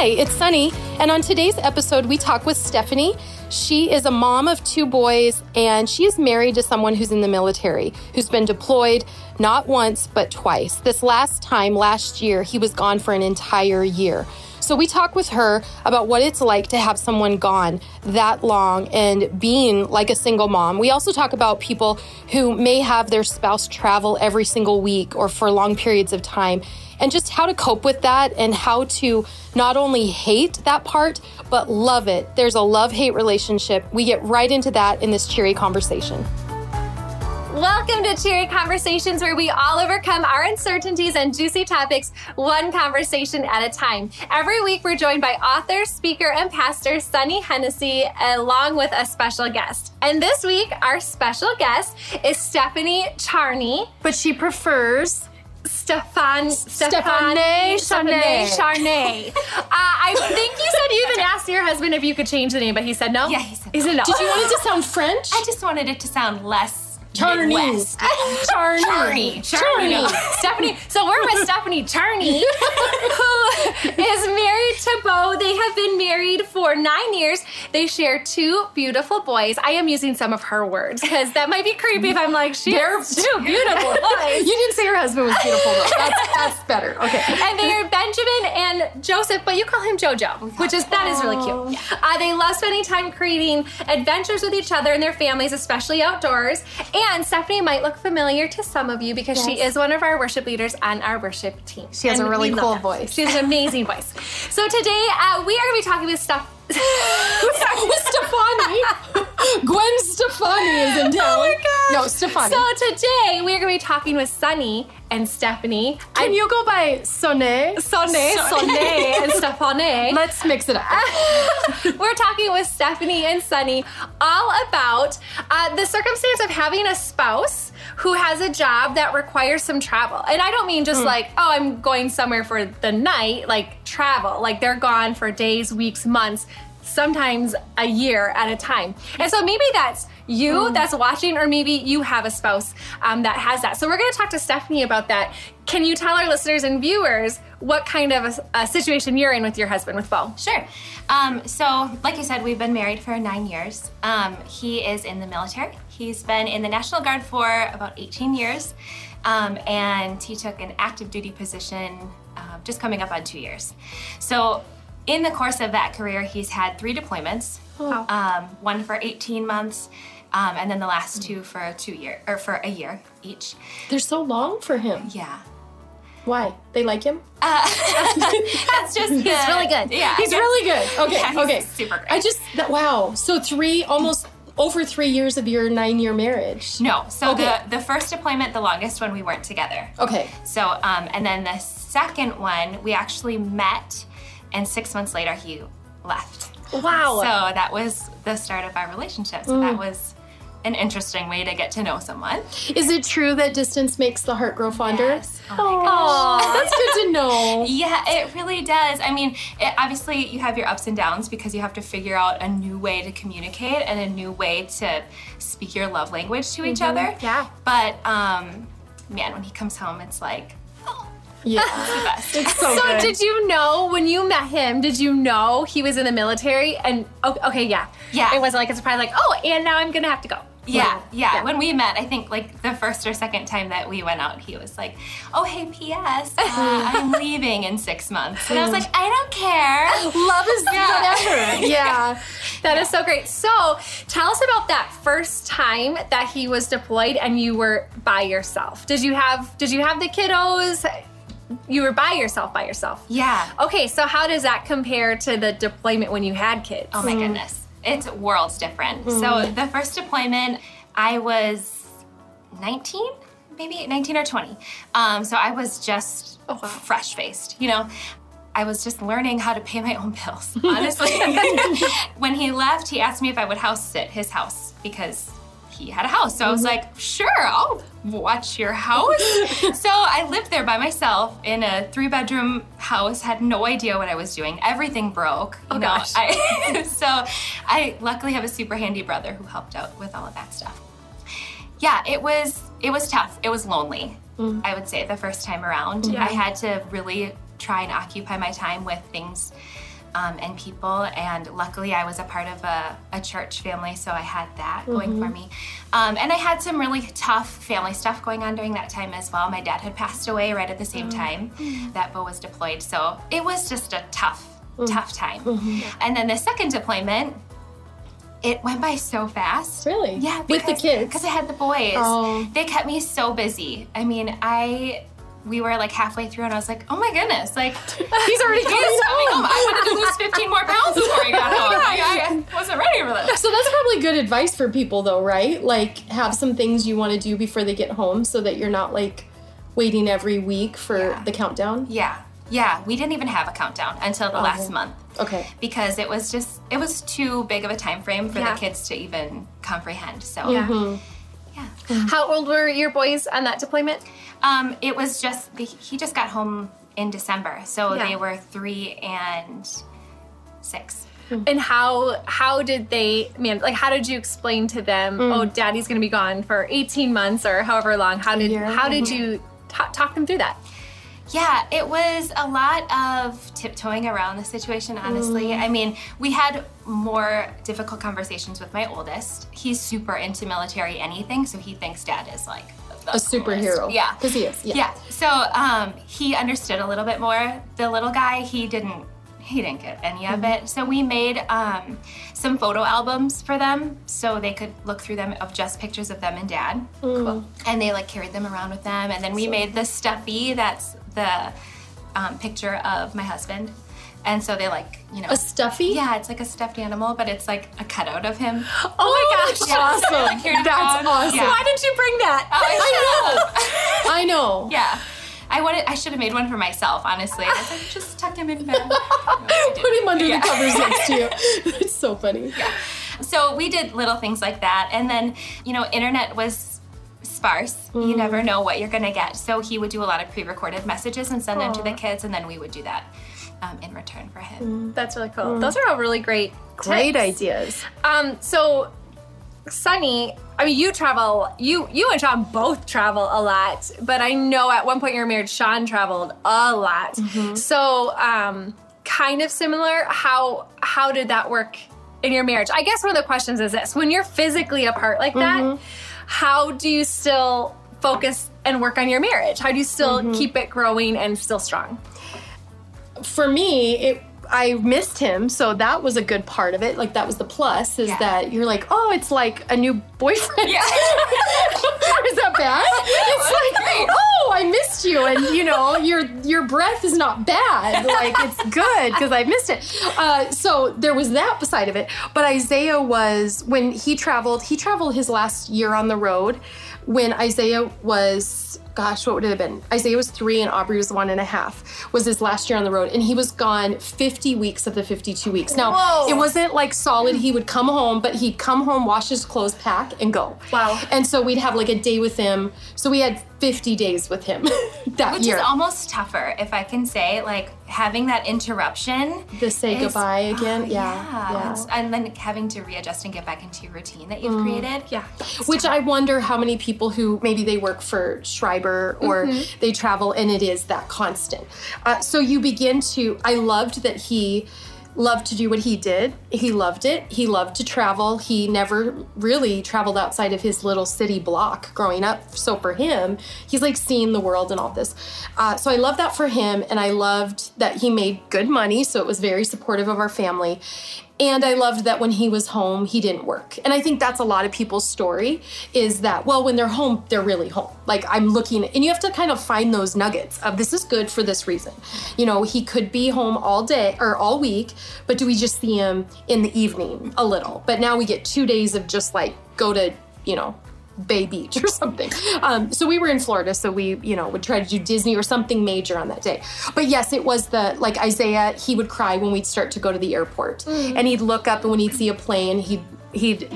Hi, it's Sunny, and on today's episode, we talk with Stephanie. She is a mom of two boys, and she is married to someone who's in the military, who's been deployed not once, but twice. This last time, last year, he was gone for an entire year. So we talk with her about what it's like to have someone gone that long and being like a single mom. We also talk about people who may have their spouse travel every single week or for long periods of time and just how to cope with that and how to not only hate that part, but love it. There's a love hate relationship. We get right into that in this cheery conversation. Welcome to Cheery Conversations, where we all overcome our uncertainties and juicy topics one conversation at a time. Every week, we're joined by author, speaker, and pastor Sunny Hennessy, along with a special guest. And this week, our special guest is Stephanie Charney. But she prefers Stefan Stephane Charney. Charney. uh, I think you said you even asked your husband if you could change the name, but he said no. Yeah, he said he said no. Did you want it to sound French? I just wanted it to sound less Charney. Charney. Charney. Charney. Stephanie. So we're with Stephanie Charney, who is married to Bo. They have been married for nine years. They share two beautiful boys. I am using some of her words because that might be creepy if I'm like, she has two beautiful boys. You didn't say her husband was beautiful, though. That's, that's better. Okay. and they are Benjamin and Joseph, but you call him JoJo, which is that is really cute. Uh, they love spending time creating adventures with each other and their families, especially outdoors. And Stephanie might look familiar to some of you because she is one of our worship leaders on our worship team. She has a really cool voice. She has an amazing voice. So today uh, we are going to be talking with Steph. Stefani. Gwen Stefani is in town. Oh my. No, Stefani. So today we are going to be talking with Sunny and Stephanie. Can you go by Sonne? Sonne, Sonne, and Stephanie. Let's mix it up. We're talking with Stephanie and Sunny all about uh, the circumstance of having a spouse who has a job that requires some travel. And I don't mean just hmm. like, oh, I'm going somewhere for the night, like travel. Like they're gone for days, weeks, months, sometimes a year at a time. And so maybe that's you that's watching, or maybe you have a spouse um, that has that. So we're going to talk to Stephanie about that. Can you tell our listeners and viewers what kind of a, a situation you're in with your husband, with Bo? Sure. Um, so, like you said, we've been married for nine years. Um, he is in the military. He's been in the National Guard for about 18 years, um, and he took an active duty position uh, just coming up on two years. So, in the course of that career, he's had three deployments. Um, one for 18 months, um, and then the last two for two year or for a year each. They're so long for him. Yeah. Why? They like him? That's just He's really good. Yeah, He's really good. Okay, Yeah, he's okay. super great. I just, that, wow. So three, almost over three years of your nine year marriage. No. So Okay. the the first deployment, the longest one, we weren't together. Okay. So um, and then the second one, we actually met, and six months later he left. Wow. So that was the start of our relationship. So Mm. that was an interesting way to get to know someone. Is it true that distance makes the heart grow fonder? Yes. Oh my gosh. That's good to know. Yeah, it really does. I mean, it, obviously, you have your ups and downs because you have to figure out a new way to communicate and a new way to speak your love language to each other. Yeah. But, um, man, when he comes home, it's like, oh, Yeah. the best. It's so, So good. did you know when you met him? Did you know he was in the military? And okay, okay yeah, Yeah. It wasn't like a surprise, like oh, and now I'm gonna have to go. Yeah, yeah, Yeah. When we met, I think like the first or second time that we went out, he was like, "Oh, hey, P.S. Uh, I'm leaving in six months," and I was like, "I don't care." Love is whatever. Yeah. That is so great. So tell us about that first time that he was deployed and you were by yourself. Did you have Did you have the kiddos? You were by yourself, by yourself. Yeah. Okay, so how does that compare to the deployment when you had kids? Oh my goodness. It's worlds different. So the first deployment, I was 19, maybe 19 or 20. Um, so I was just fresh faced, you know. I was just learning how to pay my own bills, honestly. when he left, he asked me if I would house sit his house because he had a house. So I was mm-hmm. like, sure, I'll watch your house. so I lived there by myself in a three bedroom house, had no idea what I was doing. Everything broke. You oh, know, gosh. I, so I luckily have a super handy brother who helped out with all of that stuff. Yeah, it was it was tough. It was lonely. Mm-hmm. I would say the first time around. I had to really try and occupy my time with things um, and people. And luckily, I was a part of a, a church family, so I had that going for me. Um, and I had some really tough family stuff going on during that time as well. My dad had passed away right at the same time that Bo was deployed, so it was just a tough, tough time. And then the second deployment, it went by so fast. Really? Yeah, With the kids? Because I had the boys. Oh. They kept me so busy. I mean, I we were like halfway through and I was like, oh my goodness, like He's already he's coming coming home. home. I wanted to lose 15 more pounds before he got home. Like, I wasn't ready for this. So that's probably good advice for people, though, right? Like, have some things you want to do before they get home so that you're not like waiting every week for Yeah. the countdown. Yeah. Yeah, we didn't even have a countdown until the last month Okay. because it was just it was too big of a time frame for Yeah. the kids to even comprehend. So Yeah. Mm-hmm. yeah. How old were your boys on that deployment? Um, it was just the, he just got home in December, so Yeah. they were three and six. Hmm. And how how did they man like how did you explain to them hmm. oh daddy's going to be gone for 18 months or however long how did how did mm-hmm. you ta- talk them through that? Yeah, it was a lot of tiptoeing around the situation, honestly. Mm. I mean, we had more difficult conversations with my oldest. He's super into military anything, so he thinks dad is like A superhero. coolest. Yeah. Because he is. Yeah. Yeah. So um, he understood a little bit more. The little guy, he didn't. He didn't get any of it. So we made um, some photo albums for them, so they could look through them of just pictures of them and dad. Cool. And they like carried them around with them. And then we made the stuffy. That's the um, picture of my husband. And so they like, you know. A stuffy? yeah, it's like a stuffed animal, but it's like a cutout of him. Oh, my oh gosh. Awesome. Like, That's go. awesome. Yeah. Why didn't you bring that? Oh, I know. I know. Yeah. I wanted. I should have made one for myself, honestly. I was like, just tuck him in bed. Put him under Yeah. the covers next to you. It's so funny. Yeah. So we did little things like that, and then you know, internet was sparse. You mm-hmm. never know what you're gonna get. So he would do a lot of pre-recorded messages and send them to the kids, and then we would do that um, in return for him. That's really cool. Those are all really great Great tips. ideas. Um so Sunny, I mean you travel you you and Sean both travel a lot, but I know at one point in your marriage Sean traveled a lot. So um kind of similar how how did that work in your marriage? I guess one of the questions is this. When you're physically apart like that, how do you still focus and work on your marriage? How do you still keep it growing and still strong? For me, it I missed him, so that was a good part of it. Like that was the plus is Yeah. that you're like, oh, it's like a new boyfriend. Yeah. is that bad? it's like, oh, I missed you, and you know, your your breath is not bad. Like it's good because I missed it. Uh, so there was that side of it. But Isaiah was when he traveled. He traveled his last year on the road. When Isaiah was, gosh, what would it have been? Isaiah was three and Aubrey was one and a half. Was his last year on the road, and he was gone 50 weeks of the 52 weeks. Now Whoa. it wasn't like solid. He would come home, but he'd come home, wash his clothes, pack, and go. Wow. And so we'd have like a day with him. So we had 50 days with him that Which year. is almost tougher, if I can say, like having that interruption. the say is- goodbye again. Oh, yeah. yeah. yeah. And then having to readjust and get back into your routine that you've mm. created. Yeah. Which I wonder how many people who maybe they work for Schreiber or Mm-hmm. they travel and it is that constant. Uh, so you begin to, I loved that he loved to do what he did. He loved it. He loved to travel. He never really traveled outside of his little city block growing up. So for him, he's like seeing the world and all this. Uh, so I love that for him. And I loved that he made good money. So it was very supportive of our family. And I loved that when he was home, he didn't work. And I think that's a lot of people's story is that, well, when they're home, they're really home. Like I'm looking, and you have to kind of find those nuggets of this is good for this reason. You know, he could be home all day or all week, but do we just see him in the evening a little? But now we get two days of just like go to, you know, Bay Beach or something. Um, so we were in Florida, so we, you know, would try to do Disney or something major on that day. But yes, it was the like Isaiah. He would cry when we'd start to go to the airport, and he'd look up, and when he'd see a plane, he'd he'd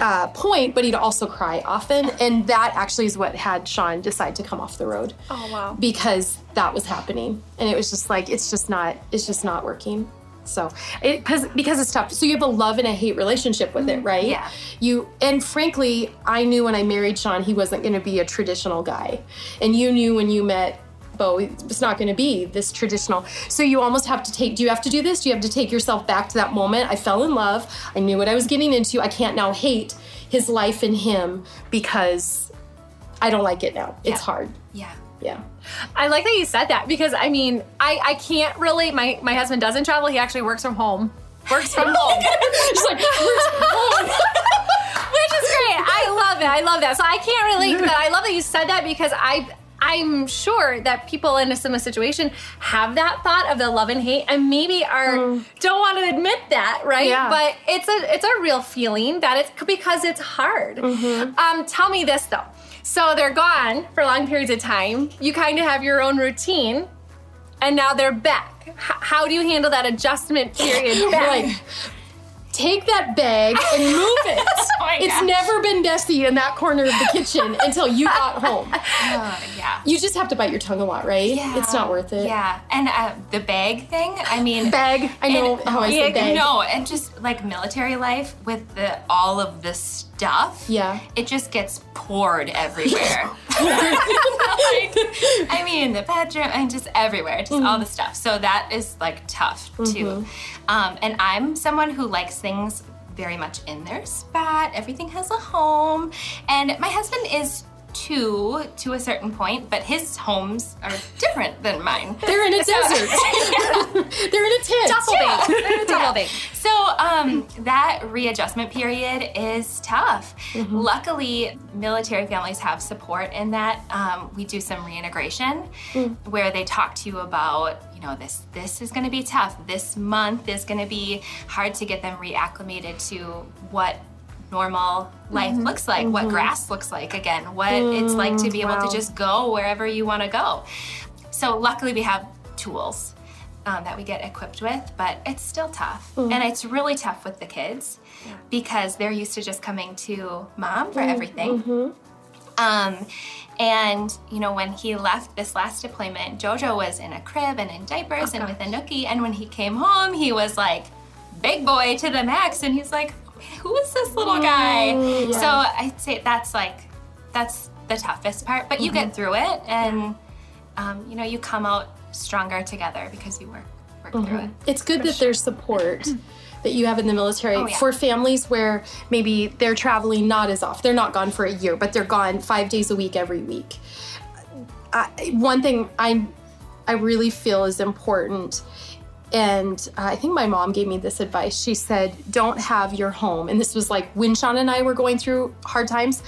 uh, point, but he'd also cry often, and that actually is what had Sean decide to come off the road. Oh, wow. Because that was happening, and it was just like it's just not it's just not working. So, because because it's tough. So you have a love and a hate relationship with it, mm, right? Yeah. You and frankly, I knew when I married Sean, he wasn't going to be a traditional guy, and you knew when you met Bo, it's not going to be this traditional. So you almost have to take, do you have to do this? Do you have to take yourself back to that moment? I fell in love. I knew what I was getting into. I can't now hate his life and him because I don't like it now. It's hard. Yeah. Yeah. I like that you said that because I mean, I, I can't really, my, my husband doesn't travel. He actually works from home. Works from home. Just like, "Where's home?" Which is great. I love it. I love that. So I can't relate that. I love that you said that because I I'm sure that people in a similar situation have that thought of the love and hate and maybe are don't want to admit that, right? Yeah. But it's a it's a real feeling that it's because it's hard. Um, tell me this though. So they're gone for long periods of time. You kind of have your own routine, and now they're back. H- how do you handle that adjustment period back? like, take that bag and move it. my it's gosh. never been dusty in that corner of the kitchen until you got home. Uh, yeah. You just have to bite your tongue a lot, right? Yeah. It's not worth it. Yeah. And uh, the bag thing, I mean, Bag. I know And- how I said bag. No, and just like military life with the all of the stuff. Yeah. It just gets poured everywhere. Like, I mean, the bedroom and just everywhere, just all the stuff. So that is like tough too. Um, and I'm someone who likes things very much in their spot. Everything has a home. And my husband is too to a certain point, but his homes are different than mine. They're in a desert. They're in a tent. They're a double bake. So um, that readjustment period is tough. Mm-hmm. Luckily, military families have support in that. Um, we do some reintegration mm. where they talk to you about, you know, this this is going to be tough. This month is going to be hard to get them reacclimated to what normal life mm-hmm. looks like, what mm-hmm. grass looks like again, what it's like to be able mm, wow. to just go wherever you want to go. So luckily we have tools um, that we get equipped with, but it's still tough. And it's really tough with the kids because they're used to just coming to mom for everything. Um, and you know, when he left this last deployment, Jojo was in a crib and in diapers and with a nookie. And when he came home, he was like big boy to the max, and he's like, "Who is this little guy?" So I'd say that's like that's the toughest part, but you get through it, and um, you know, you come out stronger together because you work work mm-hmm. through it. It's good that there's support that you have in the military Oh, yeah. for families where maybe they're traveling not as often. They're not gone for a year, but they're gone five days a week every week. I, one thing I I really feel is important. And I think my mom gave me this advice. She said, Don't have your home. And this was like when Sean and I were going through hard times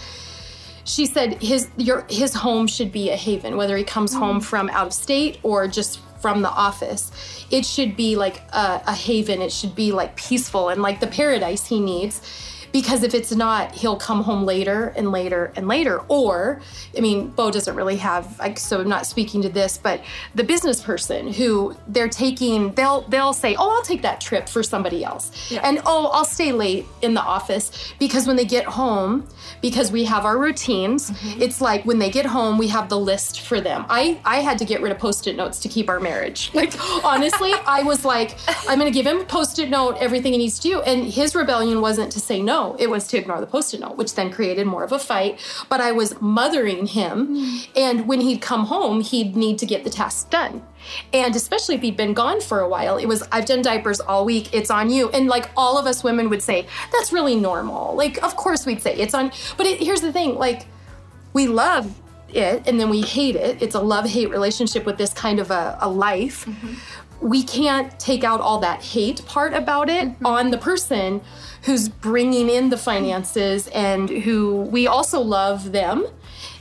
she said his your his home should be a haven whether he comes home mm. from out of state or just from the office. It should be like a, a haven. It should be like peaceful and like the paradise he needs because if it's not he'll come home later and later and later. Or i mean bo doesn't really have like so i'm not speaking to this but the business person who they're taking they'll they'll say oh i'll take that trip for somebody else. And oh i'll stay late in the office. Because when they get home because we have our routines mm-hmm. it's like when they get home we have the list for them. I i had to get rid of post-it notes to keep our marriage. Like honestly i was like i'm gonna give him a post-it note everything he needs to do. And his rebellion wasn't to say no it was to ignore the post-it note which then created more of a fight but i was mothering him mm. and when he'd come home he'd need to get the tasks done and especially if he'd been gone for a while, it was, I've done diapers all week, it's on you. And like all of us women would say, that's really normal. Like, of course we'd say it's on, but it, here's the thing like, we love it and then we hate it. It's a love hate relationship with this kind of a, a life. Mm-hmm. We can't take out all that hate part about it mm-hmm. on the person who's bringing in the finances and who we also love them.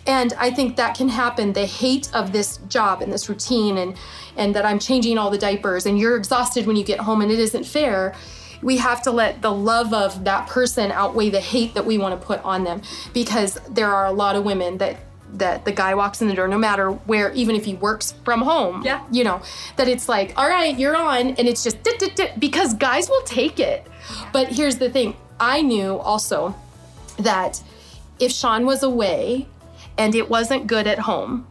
And I think that can happen. The hate of this job and this routine, and and that I'm changing all the diapers, and you're exhausted when you get home, and it isn't fair. We have to let the love of that person outweigh the hate that we want to put on them, because there are a lot of women that that the guy walks in the door, no matter where, even if he works from home. Yeah. You know that it's like, all right, you're on, and it's just dit, dit, dit, because guys will take it. But here's the thing: I knew also that if Sean was away and it wasn't good at home,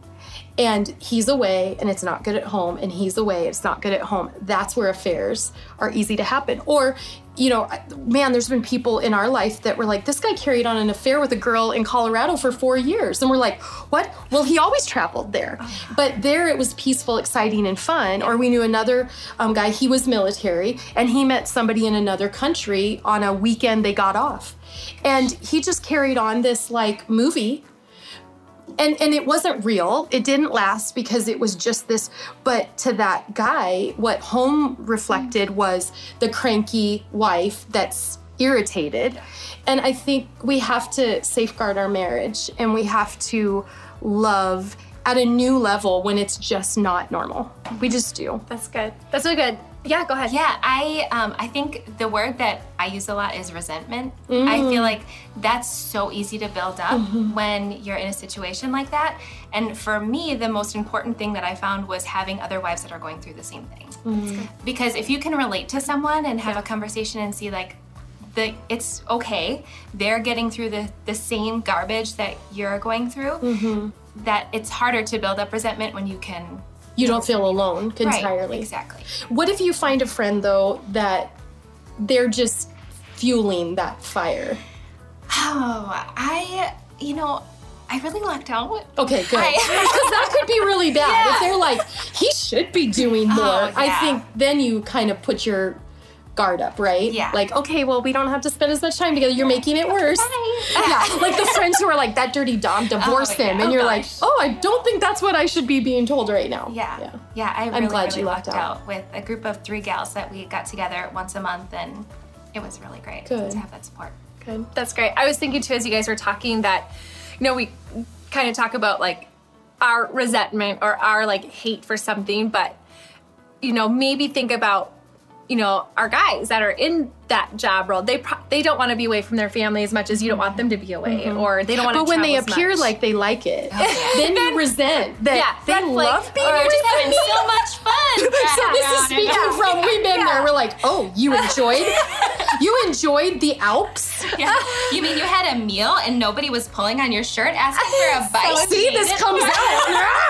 and he's away and it's not good at home and he's away it's not good at home that's where affairs are easy to happen or you know man there's been people in our life that were like this guy carried on an affair with a girl in colorado for four years. And we're like what? Well he always traveled there. But there it was peaceful exciting and fun. Or we knew another um, guy he was military and he met somebody in another country on a weekend they got off. And he just carried on this like movie and and it wasn't real it didn't last because it was just this but to that guy what home reflected was the cranky wife that's irritated and i think we have to safeguard our marriage and we have to love at a new level when it's just not normal we just do That's good. That's so good. Yeah, go ahead. Yeah, I um, I think the word that I use a lot is resentment. I mm. feel like that's so easy to build up mm-hmm. when you're in a situation like that. And for me, the most important thing that I found was having other wives that are going through the same thing. Mm. Because if you can relate to someone and have a conversation and see like the it's okay, they're getting through the the same garbage that you're going through. Mm-hmm. That it's harder to build up resentment when you can you don't feel alone Right, entirely exactly. What if you find a friend though that they're just fueling that fire? Oh, I, you know, I really lucked out. Okay, good. Because that could be really bad. Yeah. If they're like, he should be doing oh, more, Oh, I think then you kind of put your guard up, right? Yeah. Like, okay, well, we don't have to spend as much time together. You're making it worse. yeah. Like the friends who are like, that dirty dom, oh divorce yeah. him. And Oh, you're like, oh, I don't think that's what I should be being told right now. Yeah, yeah. I really, glad really you lucked lucked out. out. with a group of three gals that we got together once a month, and it was really great Good. to have that support. Good. That's great. I was thinking too, as you guys were talking, that you know we kind of talk about like our resentment or our like hate for something, but you know maybe think about you know our guys that are in that job role. They pro- they don't want to be away from their family as much as you don't want them to be away, mm-hmm. or they don't want to. Be. But when they appear much. like they like it, then you resent that Yeah, they love being oh, Or away just from having me. so much fun. So this is speaking from we've been there. We're like, oh, you enjoyed, you enjoyed the Alps. Yeah. You mean you had a meal and nobody was pulling on your shirt asking for a bite? See, this comes out.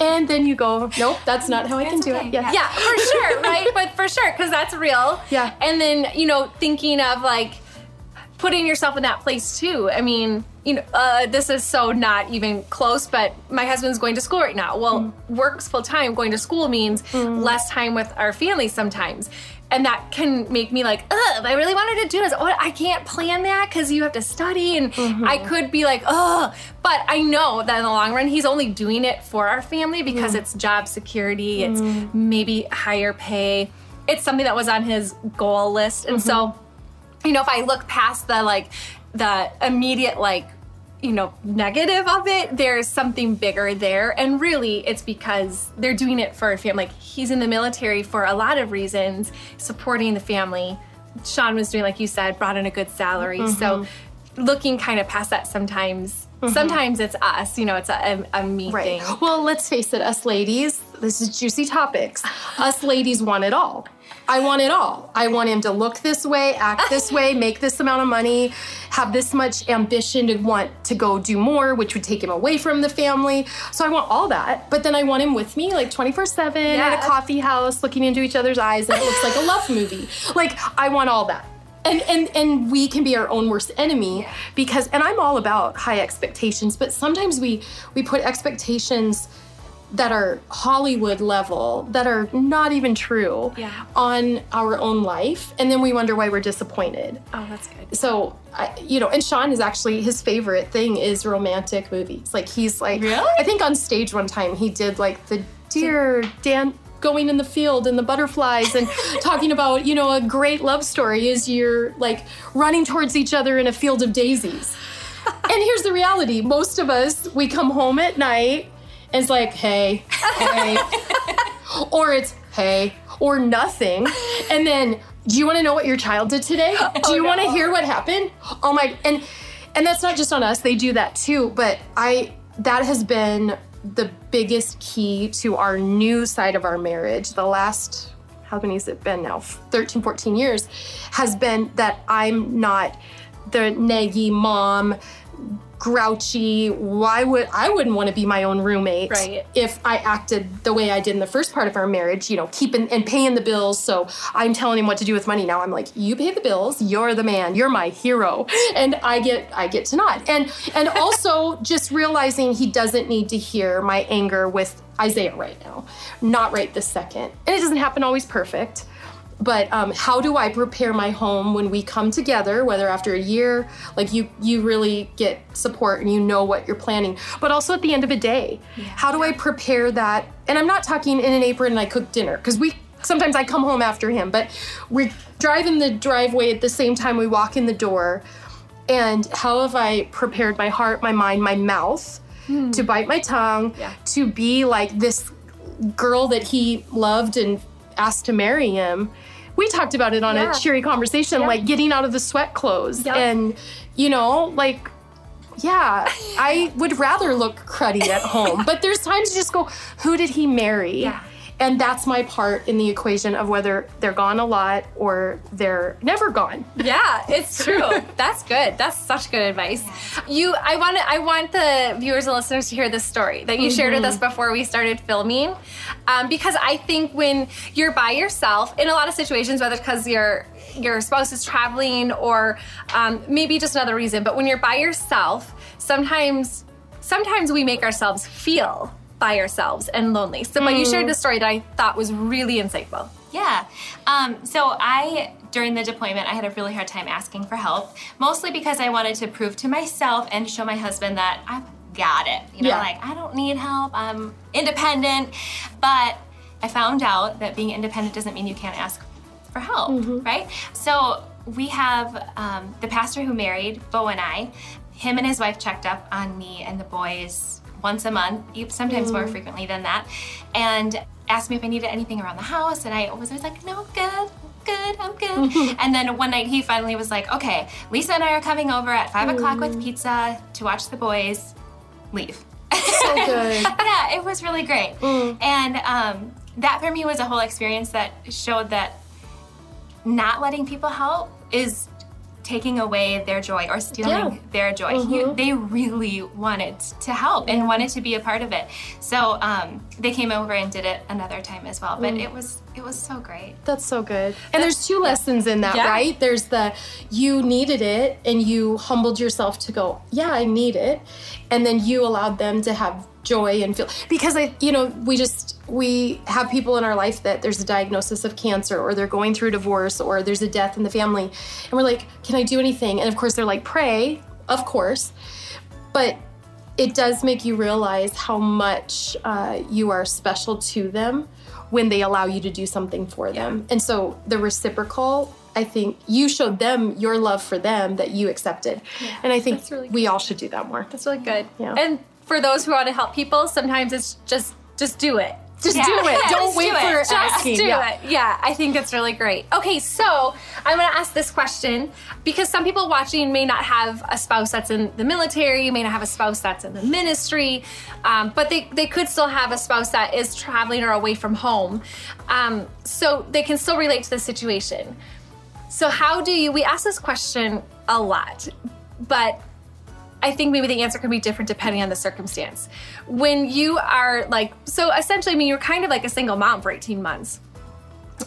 And then you go, nope, that's not how I can It's do it. Yeah. yeah, for sure, right? But for sure, because that's real. Yeah. And then, you know, thinking of like putting yourself in that place too. I mean, you know, uh, this is so not even close, but my husband's going to school right now. Well, works full time, going to school means less time with our family sometimes. And that can make me like, ugh, I really wanted to do this. Oh, I can't plan that because you have to study. And I mm-hmm. could be like, ugh. But I know that in the long run, he's only doing it for our family because it's job security, it's mm-hmm. maybe higher pay. It's something that was on his goal list. And so, mm-hmm. you know, if I look past the like, the immediate like, you know, negative of it, there's something bigger there. And really, it's because they're doing it for a family. Like, he's in the military for a lot of reasons, supporting the family. Sean was doing, like you said, brought in a good salary. So, mm-hmm. looking kind of past that sometimes, mm-hmm. sometimes it's us, you know, it's a, a, a me Right. thing. Well, let's face it, us ladies, this is juicy topics. Us ladies want it all. I want it all. I want him to look this way, act this way, make this amount of money, have this much ambition to want to go do more, which would take him away from the family. So I want all that. But then I want him with me like 24 7 at a coffee house, looking into each other's eyes, and it looks like a love movie. Like, I want all that. And, and and we can be our own worst enemy because and I'm all about high expectations, but sometimes we we put expectations that are Hollywood level that are not even true Yeah. on our own life, and then we wonder why we're disappointed. Oh, that's good. So, I, you know, and Sean is actually his favorite thing is romantic movies. Like he's like, Really? I think on stage one time he did like the dear Dan going in the field and the butterflies and talking about you know a great love story is you're like running towards each other in a field of daisies. and here's the reality: most of us we come home at night and it's like, hey, hey, or it's hey, or nothing, and then. Do you want to know what your child did today? Do you oh, want to hear what happened? Oh my and and that's not just on us. They do that too, but I that has been the biggest key to our new side of our marriage. The last how many has it been now? 13, 14 years has been that I'm not the naggy mom grouchy. Why would I wouldn't want to be my own roommate Right. if I acted the way I did in the first part of our marriage, you know, keeping and paying the bills. So I'm telling him what to do with money. Now I'm like, you pay the bills, you're the man, you're my hero. And I get I get to not. And and also just realizing he doesn't need to hear my anger with Isaiah right now. Not right this second. And it doesn't happen always perfect but um, how do i prepare my home when we come together whether after a year? Like you you really get support and you know what you're planning. But also at the end of a day how do i prepare that? And i'm not talking in an apron and i cook dinner because we sometimes i come home after him but we drive in the driveway at the same time we walk in the door. And how have i prepared my heart my mind my mouth to bite my tongue Yeah. to be like this girl that he loved and asked to marry him. We talked about it on Yeah. a cheery conversation, Yeah. like getting out of the sweat clothes. Yep. And, you know, like, yeah, I would rather look cruddy at home. but there's times you just go, who did he marry? Yeah. And that's my part in the equation of whether they're gone a lot or they're never gone. Yeah, it's true. That's good. That's such good advice. You, I want I want the viewers and listeners to hear this story that you shared with us before we started filming, um, because I think when you're by yourself in a lot of situations, whether because your your spouse is traveling or um, maybe just another reason, but when you're by yourself, sometimes sometimes we make ourselves feel by ourselves and lonely. So, but you shared this story that I thought was really insightful. Yeah. Um, so I, during the deployment, I had a really hard time asking for help, mostly because I wanted to prove to myself and show my husband that I've got it. You know, Yeah. like I don't need help. I'm independent. But I found out that being independent doesn't mean you can't ask for help, right? So we have um, the pastor who married Bo and I. Him and his wife checked up on me and the boys once a month, sometimes more mm. frequently than that, and asked me if I needed anything around the house. And I was always like, no, good, good, I'm good. and then one night he finally was like, okay, Lisa and I are coming over at five o'clock with mm. pizza to watch the boys. Leave. So good. yeah, it was really great. Mm. And um, that for me was a whole experience that showed that not letting people help is taking away their joy or stealing Yeah. their joy. You, they really wanted to help and wanted to be a part of it. So um, they came over and did it another time as well. But it was it was so great. That's so good. And there's two lessons in that, Yeah. right? There's the you needed it and you humbled yourself to go, yeah, I need it. And then you allowed them to have joy and feel because I you know, we just we have people in our life that there's a diagnosis of cancer or they're going through divorce or there's a death in the family. And we're like, can I do anything? And of course they're like, pray, of course. But it does make you realize how much uh, you are special to them when they allow you to do something for them. And so the reciprocal, I think you showed them your love for them that you accepted. and I think really we all should do that more. That's really good. Yeah. And for those who want to help people, sometimes it's just just do it. Just Yeah. do it. Don't wait do it. for Just asking. do Yeah. it. Yeah, I think that's really great. Okay, so I'm going to ask this question because some people watching may not have a spouse that's in the military, you may not have a spouse that's in the ministry, um, but they, they could still have a spouse that is traveling or away from home. Um, so they can still relate to the situation. So, how do you, we ask this question a lot, but I think maybe the answer can be different depending on the circumstance. When you are like, so essentially, I mean, you're kind of like a single mom for 18 months.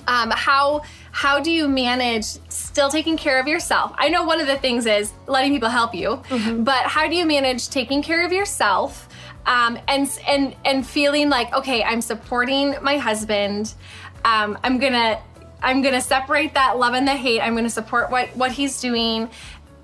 Um, how how do you manage still taking care of yourself? I know one of the things is letting people help you, but how do you manage taking care of yourself um, and and and feeling like okay, I'm supporting my husband. Um, I'm gonna I'm gonna separate that love and the hate. I'm gonna support what what he's doing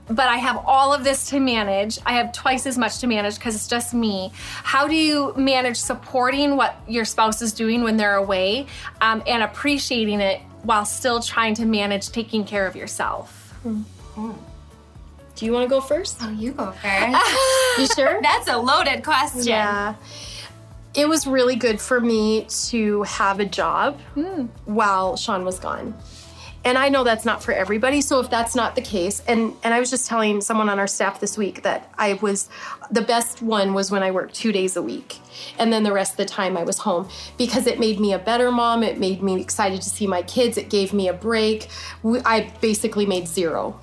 but I have all of this to manage. I have twice as much to manage because it's just me. How do you manage supporting what your spouse is doing when they're away um, and appreciating it while still trying to manage taking care of yourself? Do you want to go first? Oh, you go first. You sure? That's a loaded question. Yeah. It was really good for me to have a job while Sean was gone. And I know that's not for everybody. So if that's not the case, and and I was just telling someone on our staff this week that I was the best one was when I worked 2 days a week. And then the rest of the time I was home because it made me a better mom, it made me excited to see my kids, it gave me a break. I basically made zero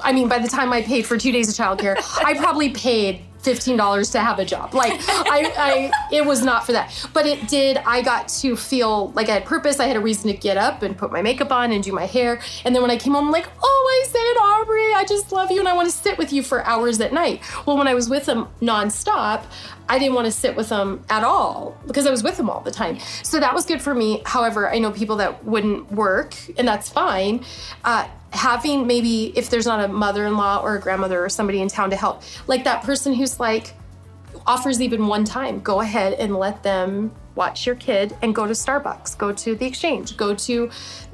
I mean, by the time I paid for two days of childcare, I probably paid $15 to have a job. Like I, I it was not for that. But it did I got to feel like I had purpose. I had a reason to get up and put my makeup on and do my hair. And then when I came home I'm like, "Oh, I said Aubrey, I just love you and I want to sit with you for hours at night." Well, when I was with them nonstop, I didn't want to sit with them at all because I was with them all the time. So that was good for me. However, I know people that wouldn't work, and that's fine. Uh, having maybe if there's not a mother-in-law or a grandmother or somebody in town to help like that person who's like offers even one time go ahead and let them watch your kid and go to starbucks go to the exchange go to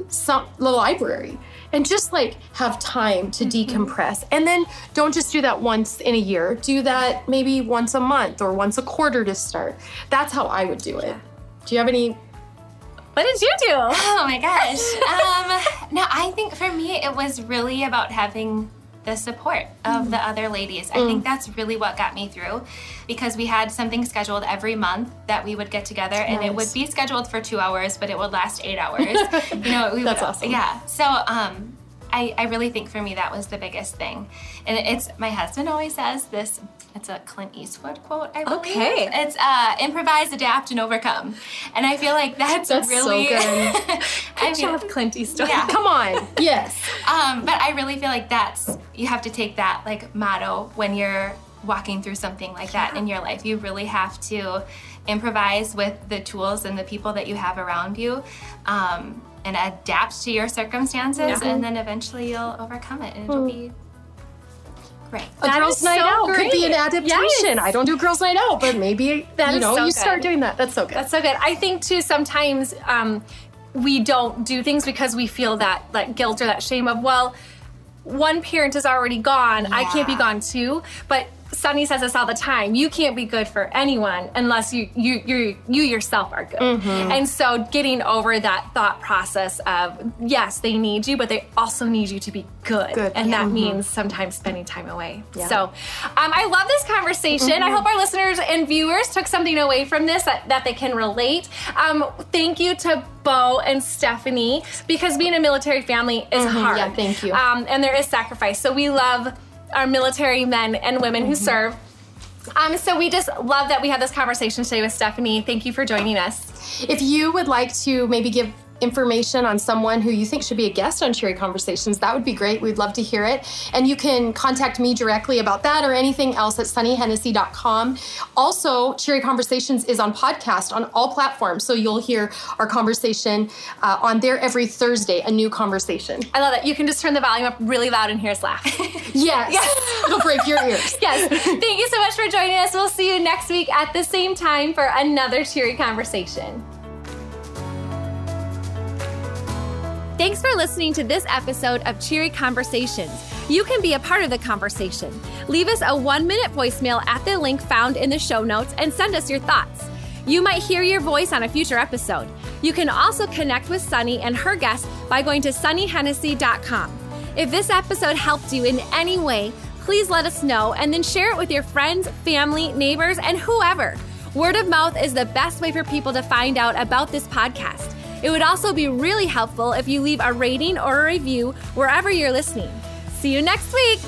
some the library and just like have time to mm-hmm. decompress. And then don't just do that once in a year. Do that maybe once a month or once a quarter to start. That's how i would do it. Do you have any what did you do? Oh my gosh. um, no, I think for me, it was really about having the support of mm. the other ladies. I think mm. that's really what got me through because we had something scheduled every month that we would get together and it would be scheduled for two hours, but it would last eight hours. you know, we that's would, awesome. Yeah. So, um, I, I really think for me that was the biggest thing. And it's my husband always says this it's a Clint Eastwood quote, I believe. Okay. It's uh, improvise, adapt, and overcome. And I feel like that's, that's really so good. I mean, job, Clint Eastwood. Yeah. Come on. Yes. Um, but I really feel like that's you have to take that like motto when you're walking through something like that yeah. in your life. You really have to improvise with the tools and the people that you have around you. Um, and adapt to your circumstances, yeah. and then eventually you'll overcome it, and it'll mm. be great. A that girls' night so out great. could be an adaptation. Yes. I don't do girls' night out, but maybe that you know so you good. start doing that. That's so good. That's so good. I think too sometimes um, we don't do things because we feel that like guilt or that shame of well, one parent is already gone. Yeah. I can't be gone too. But Sunny says this all the time. You can't be good for anyone unless you you you you yourself are good. Mm-hmm. And so getting over that thought process of yes, they need you, but they also need you to be good. good. And that mm-hmm. means sometimes spending time away. Yeah. So um, I love this conversation. Mm-hmm. I hope our listeners and viewers took something away from this that, that they can relate. Um, thank you to Bo and Stephanie because being a military family is mm-hmm. hard. Yeah, thank you. Um, and there is sacrifice. So we love our military men and women mm-hmm. who serve. Um, so we just love that we had this conversation today with Stephanie. Thank you for joining us. If you would like to maybe give information on someone who you think should be a guest on Cheery Conversations, that would be great. We'd love to hear it. And you can contact me directly about that or anything else at sunnyhennessy.com. Also, Cheery Conversations is on podcast on all platforms. So you'll hear our conversation uh, on there every Thursday, a new conversation. I love it. You can just turn the volume up really loud and hear us laugh. yes. yes. It'll break your ears. yes. Thank you so much for joining us. We'll see you next week at the same time for another Cheery Conversation. Thanks for listening to this episode of Cheery Conversations. You can be a part of the conversation. Leave us a one minute voicemail at the link found in the show notes and send us your thoughts. You might hear your voice on a future episode. You can also connect with Sunny and her guests by going to sunnyhennessy.com. If this episode helped you in any way, please let us know and then share it with your friends, family, neighbors, and whoever. Word of mouth is the best way for people to find out about this podcast. It would also be really helpful if you leave a rating or a review wherever you're listening. See you next week.